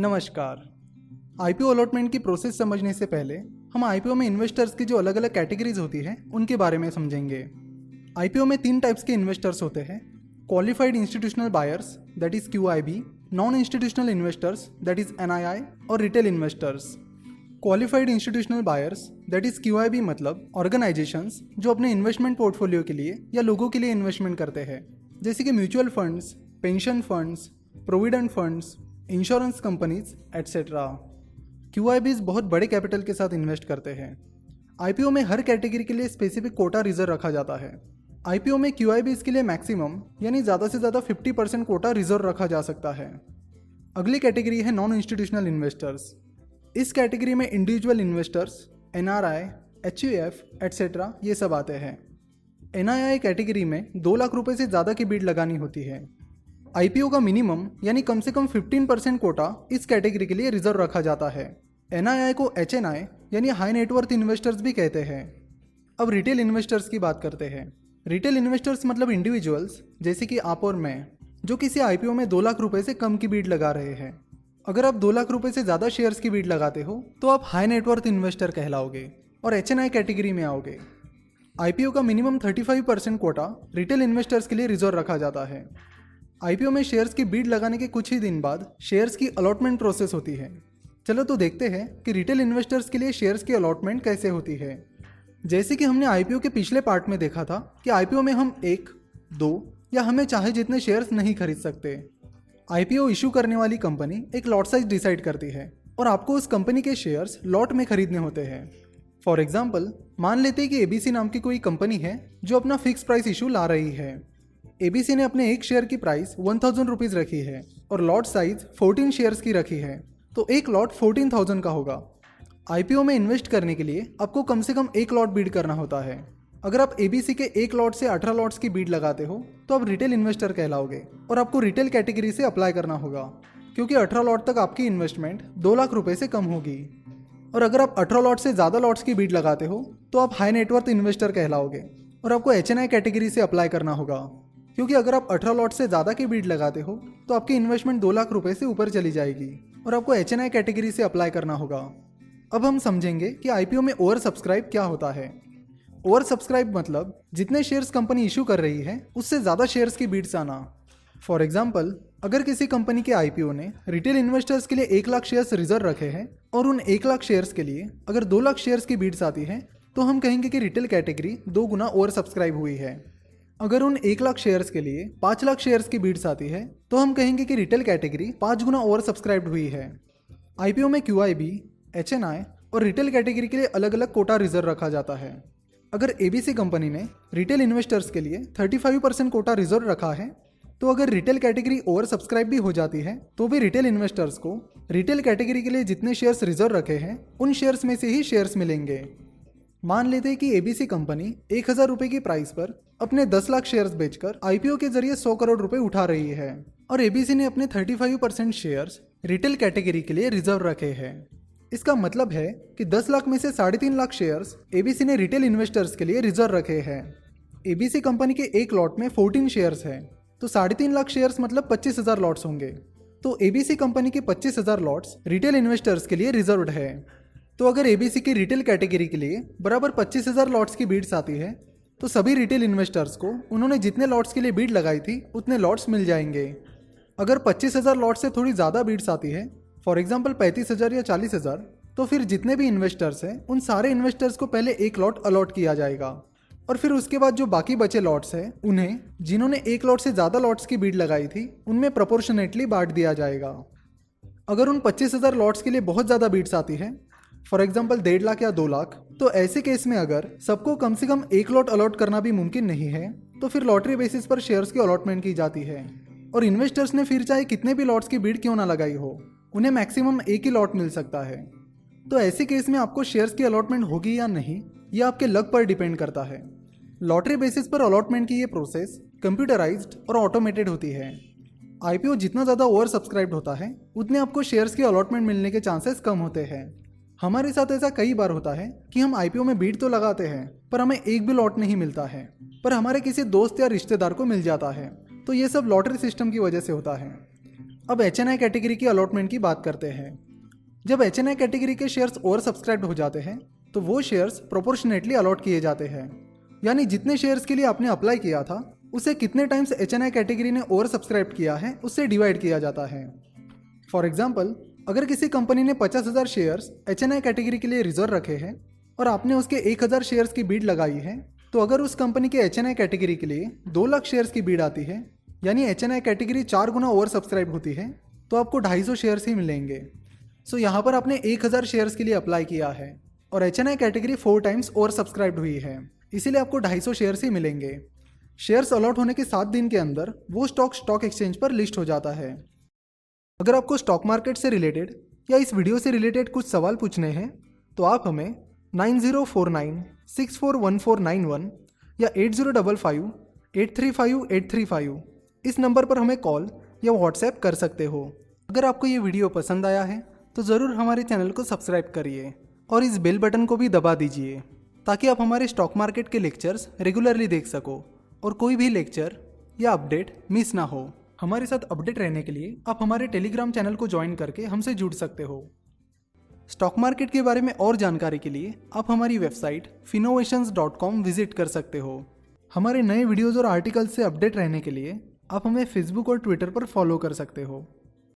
नमस्कार। IPO allotment की process समझने से पहले, हम आईपीओ में इन्वेस्टर्स की जो अलग अलग कैटेगरीज होती हैं, उनके बारे में समझेंगे। आईपीओ में तीन टाइप्स के इन्वेस्टर्स होते हैं। Qualified institutional buyers that is B non institutional investors that is I और retail investors qualified institutional buyers that is B मतलब ऑर्गेनाइजेशंस जो अपने इन्वेस्टमेंट पोर्टफोलियो के लिए या लोगों के लिए इन्वेस्टमेंट करते हैं। जैसे कि mutual funds pension funds provident funds insurance companies etcetera Q I Bs बहुत बड़े कैपिटल के साथ इन्वेस्ट करते हैं। आईपीओ में हर कैटेगरी के लिए स्पेसिफिक कोटा रिज़र्व रखा जाता है। आईपीओ में क्यू आई बीज के लिए मैक्सिमम यानी ज़्यादा से ज़्यादा 50 परसेंट कोटा रिज़र्व रखा जा सकता है। अगली कैटेगरी है नॉन इंस्टीट्यूशनल इन्वेस्टर्स इस कैटेगरी में individual investors N R I H U F etcetera ये सब आते हैं। एन आई आई कैटेगरी में दो लाख रुपये से ज़्यादा की बीड लगानी होती है। आईपीओ का मिनिमम, यानी कम से कम 15 परसेंट कोटा इस कैटेगरी के लिए रिज़र्व रखा जाता है। एनआईआई को एच यानी हाई नेटवर्थ इन्वेस्टर्स भी कहते हैं। अब रिटेल इन्वेस्टर्स की बात करते हैं। रिटेल इन्वेस्टर्स मतलब इंडिविजुअल्स जैसे कि आप और मैं, जो किसी आईपीओ में दो लाख रुपए से कम की बीड लगा रहे हैं। अगर आप दो लाख रुपए से ज़्यादा शेयर्स की बीड लगाते हो तो आप हाई नेटवर्थ इन्वेस्टर कहलाओगे और एचएनआई कैटेगरी में आओगे। आईपीओ का minimum 35 percent quota retail investors के लिए रिज़र्व रखा जाता है। आईपीओ में शेयर्स की बीड लगाने के कुछ ही दिन बाद शेयर्स की अलॉटमेंट प्रोसेस होती है। चलो तो देखते हैं कि रिटेल इन्वेस्टर्स के लिए शेयर्स की अलॉटमेंट कैसे होती है। जैसे कि हमने आईपीओ के पिछले पार्ट में देखा था कि आईपीओ में हम एक, दो या हमें चाहे जितने शेयर्स नहीं खरीद सकते। आईपीओ इशू करने वाली कंपनी एक लॉट साइज़ डिसाइड करती है और आपको उस कंपनी के शेयर्स लॉट में खरीदने होते हैं। फॉर एग्ज़ाम्पल मान लेते हैं कि एबीसी नाम की कोई कंपनी है जो अपना फिक्स प्राइस इशू ला रही है। एबीसी ने अपने एक शेयर की प्राइस वन थाउज़ेंड रुपीज़ रखी है और लॉट साइज़ फोर्टीन शेयर्स की रखी है। तो एक लॉट फोर्टीन थाउज़ेंड का होगा। आईपीओ में इन्वेस्ट करने के लिए आपको कम से कम एक लॉट बीड करना होता है। अगर आप एबीसी के एक लॉट से अठारह लॉट्स की बीड लगाते हो तो आप रिटेल इन्वेस्टर कहलाओगे और आपको रिटेल कैटेगरी से अप्लाई करना होगा। क्योंकि अठारह लॉट तक आपकी इन्वेस्टमेंट दो लाख रुपए से कम होगी। और अगर आप अठारह लॉट से ज़्यादा लॉट्स की बीड लगाते हो तो आप हाई नेटवर्थ इन्वेस्टर कहलाओगे और आपको एचएनआई कैटेगरी से अप्लाई करना होगा। क्योंकि अगर आप अठारह लॉट से ज़्यादा की बीड लगाते हो तो आपकी इन्वेस्टमेंट दो लाख रुपए से ऊपर चली जाएगी और आपको एच एन आई कैटेगरी से अप्लाई करना होगा। अब हम समझेंगे कि आईपीओ में ओवर सब्सक्राइब क्या होता है। ओवर सब्सक्राइब मतलब जितने शेयर्स कंपनी इशू कर रही है, उससे ज़्यादा शेयर्स की बीड्स आना। फॉर एग्ज़ाम्पल अगर किसी कंपनी के आईपीओ ने रिटेल इन्वेस्टर्स के लिए एक लाख शेयर्स रिज़र्व रखे हैं और उन एक लाख शेयर्स के लिए अगर दो लाख शेयर्स की बीड्स आती है तो हम कहेंगे कि रिटेल कैटेगरी दो गुना ओवर सब्सक्राइब हुई है। अगर उन एक लाख शेयर्स के लिए पाँच लाख शेयर्स की बीड्स आती है तो हम कहेंगे कि रिटेल कैटेगरी पाँच गुना ओवर सब्सक्राइब हुई है। आईपीओ में Q I B H N I और रिटेल कैटेगरी के लिए अलग अलग कोटा रिज़र्व रखा जाता है। अगर एबीसी कंपनी ने रिटेल इन्वेस्टर्स के लिए 35 परसेंट कोटा रिज़र्व रखा है तो अगर रिटेल कैटेगरी ओवर सब्सक्राइब भी हो जाती है तो भी रिटेल इन्वेस्टर्स को रिटेल कैटेगरी के लिए जितने शेयर्स रिज़र्व रखे हैं, उन शेयर्स में से ही शेयर्स मिलेंगे। मान लेते हैं कि एबीसी कंपनी एक हज़ार रुपए की प्राइस पर अपने 10 लाख शेयर्स बेचकर आईपीओ के ज़रिए 100 करोड़ रुपए उठा रही है और एबीसी ने अपने 35 परसेंट शेयर रिटेल कैटेगरी के लिए रिज़र्व रखे हैं। इसका मतलब है कि 10 लाख में से साढ़े तीन लाख शेयर्स एबीसी ने रिटेल इन्वेस्टर्स के लिए रिज़र्व रखे हैं। एबीसी कंपनी के एक लॉट में 14 शेयर्स है तो साढ़े तीन लाख शेयर्स मतलब पच्चीस हज़ार लॉट्स होंगे। तो एबीसी कंपनी के पच्चीस हज़ार लॉट्स रिटेल इन्वेस्टर्स के लिए रिज़र्व है। तो अगर एबीसी की रिटेल कैटेगरी के लिए बराबर पच्चीस हज़ार लॉट्स की बीड्स आती है तो सभी रिटेल इन्वेस्टर्स को उन्होंने जितने लॉट्स के लिए बीड लगाई थी, उतने लॉट्स मिल जाएँगे। अगर पच्चीस हज़ार लॉट से थोड़ी ज़्यादा बीड्स आती है फॉर एग्ज़ाम्पल पैंतीस हज़ार या चालीस हज़ार तो फिर जितने भी इन्वेस्टर्स हैं, उन सारे इन्वेस्टर्स को पहले एक लॉट अलॉट किया जाएगा। और फिर उसके बाद जो बाकी बचे लॉट्स हैं, उन्हें, जिन्होंने एक लॉट से ज़्यादा लॉट्स की बीड लगाई थी, उनमें प्रपोर्शनेटली बांट दिया जाएगा। अगर उन पच्चीस हज़ार लॉट्स के लिए बहुत ज़्यादा बीड्स आती है फॉर एग्ज़ाम्पल डेढ़ लाख या दो लाख। तो ऐसे केस में अगर सबको कम से कम एक लॉट अलॉट करना भी मुमकिन नहीं है तो फिर लॉटरी बेसिस पर शेयर्स की अलॉटमेंट की जाती है। और इन्वेस्टर्स ने फिर चाहे कितने भी लॉट्स की बीड क्यों ना लगाई हो, उन्हें मैक्सिमम एक ही लॉट मिल सकता है। तो ऐसे केस में आपको शेयर्स की अलॉटमेंट होगी या नहीं यह आपके लक पर डिपेंड करता है। लॉटरी बेसिस पर अलॉटमेंट की ये प्रोसेस कंप्यूटराइज्ड और ऑटोमेटेड होती है। आईपीओ जितना ज़्यादा ओवर सब्सक्राइब होता है, उतने आपको शेयर्स की अलॉटमेंट मिलने के चांसेस कम होते हैं। हमारे साथ ऐसा कई बार होता है कि हम आईपीओ में बीट तो लगाते हैं, पर हमें एक भी लॉट नहीं मिलता है। पर हमारे किसी दोस्त या रिश्तेदार को मिल जाता है। तो ये सब लॉटरी सिस्टम की वजह से होता है। अब एचएनआई कैटेगरी की अलॉटमेंट की बात करते हैं। जब एचएनआई कैटेगरी के शेयर्स ओवर सब्सक्राइब हो जाते हैं तो वो शेयर्स प्रोपोर्शनेटली अलॉट किए जाते हैं। यानी जितने शेयर्स के लिए आपने अप्लाई किया था, उसे कितने टाइम्स एचएनआई कैटेगरी ने ओवर सब्सक्राइब किया है, उससे डिवाइड किया जाता है। फॉर एग्ज़ाम्पल अगर किसी कंपनी ने पचास हज़ार shares H N I category के लिए रिज़र्व रखे हैं और आपने उसके एक हज़ार शेयर्स की बीड लगाई है तो अगर उस कंपनी के एच एन आई कैटेगरी के लिए दो लाख शेयर्स की बीड आती है, यानी एच एन आई कैटेगरी चार गुना ओवर सब्सक्राइब होती है तो आपको ढाई सौ शेयर्स ही मिलेंगे। सो यहाँ पर आपने एक हज़ार शेयर्स के लिए अप्लाई किया है और H N I category four times oversubscribe हुई है। इसीलिए आपको ढाई सौ शेयर्स ही मिलेंगे। शेयर्स अलॉट होने के सात दिन के अंदर वो स्टॉक स्टॉक एक्सचेंज पर लिस्ट हो जाता है। अगर आपको स्टॉक मार्केट से रिलेटेड या इस वीडियो से रिलेटेड कुछ सवाल पूछने हैं तो आप हमें nine zero four nine six four one four nine one या eight zero double five eight three five eight three five इस नंबर पर हमें कॉल या व्हाट्सएप कर सकते हो। अगर आपको ये वीडियो पसंद आया है तो ज़रूर हमारे चैनल को सब्सक्राइब करिए और इस बेल बटन को भी दबा दीजिए, ताकि आप हमारे स्टॉक मार्केट के लेक्चर्स रेगुलरली देख सको और कोई भी लेक्चर या अपडेट मिस ना हो। हमारे साथ अपडेट रहने के लिए आप हमारे टेलीग्राम चैनल को ज्वाइन करके हमसे जुड़ सकते हो। स्टॉक मार्केट के बारे में और जानकारी के लिए आप हमारी वेबसाइट फिनोवेशंस विज़िट कर सकते हो। हमारे नए वीडियोज़ और आर्टिकल्स से अपडेट रहने के लिए आप हमें फेसबुक और ट्विटर पर फॉलो कर सकते हो।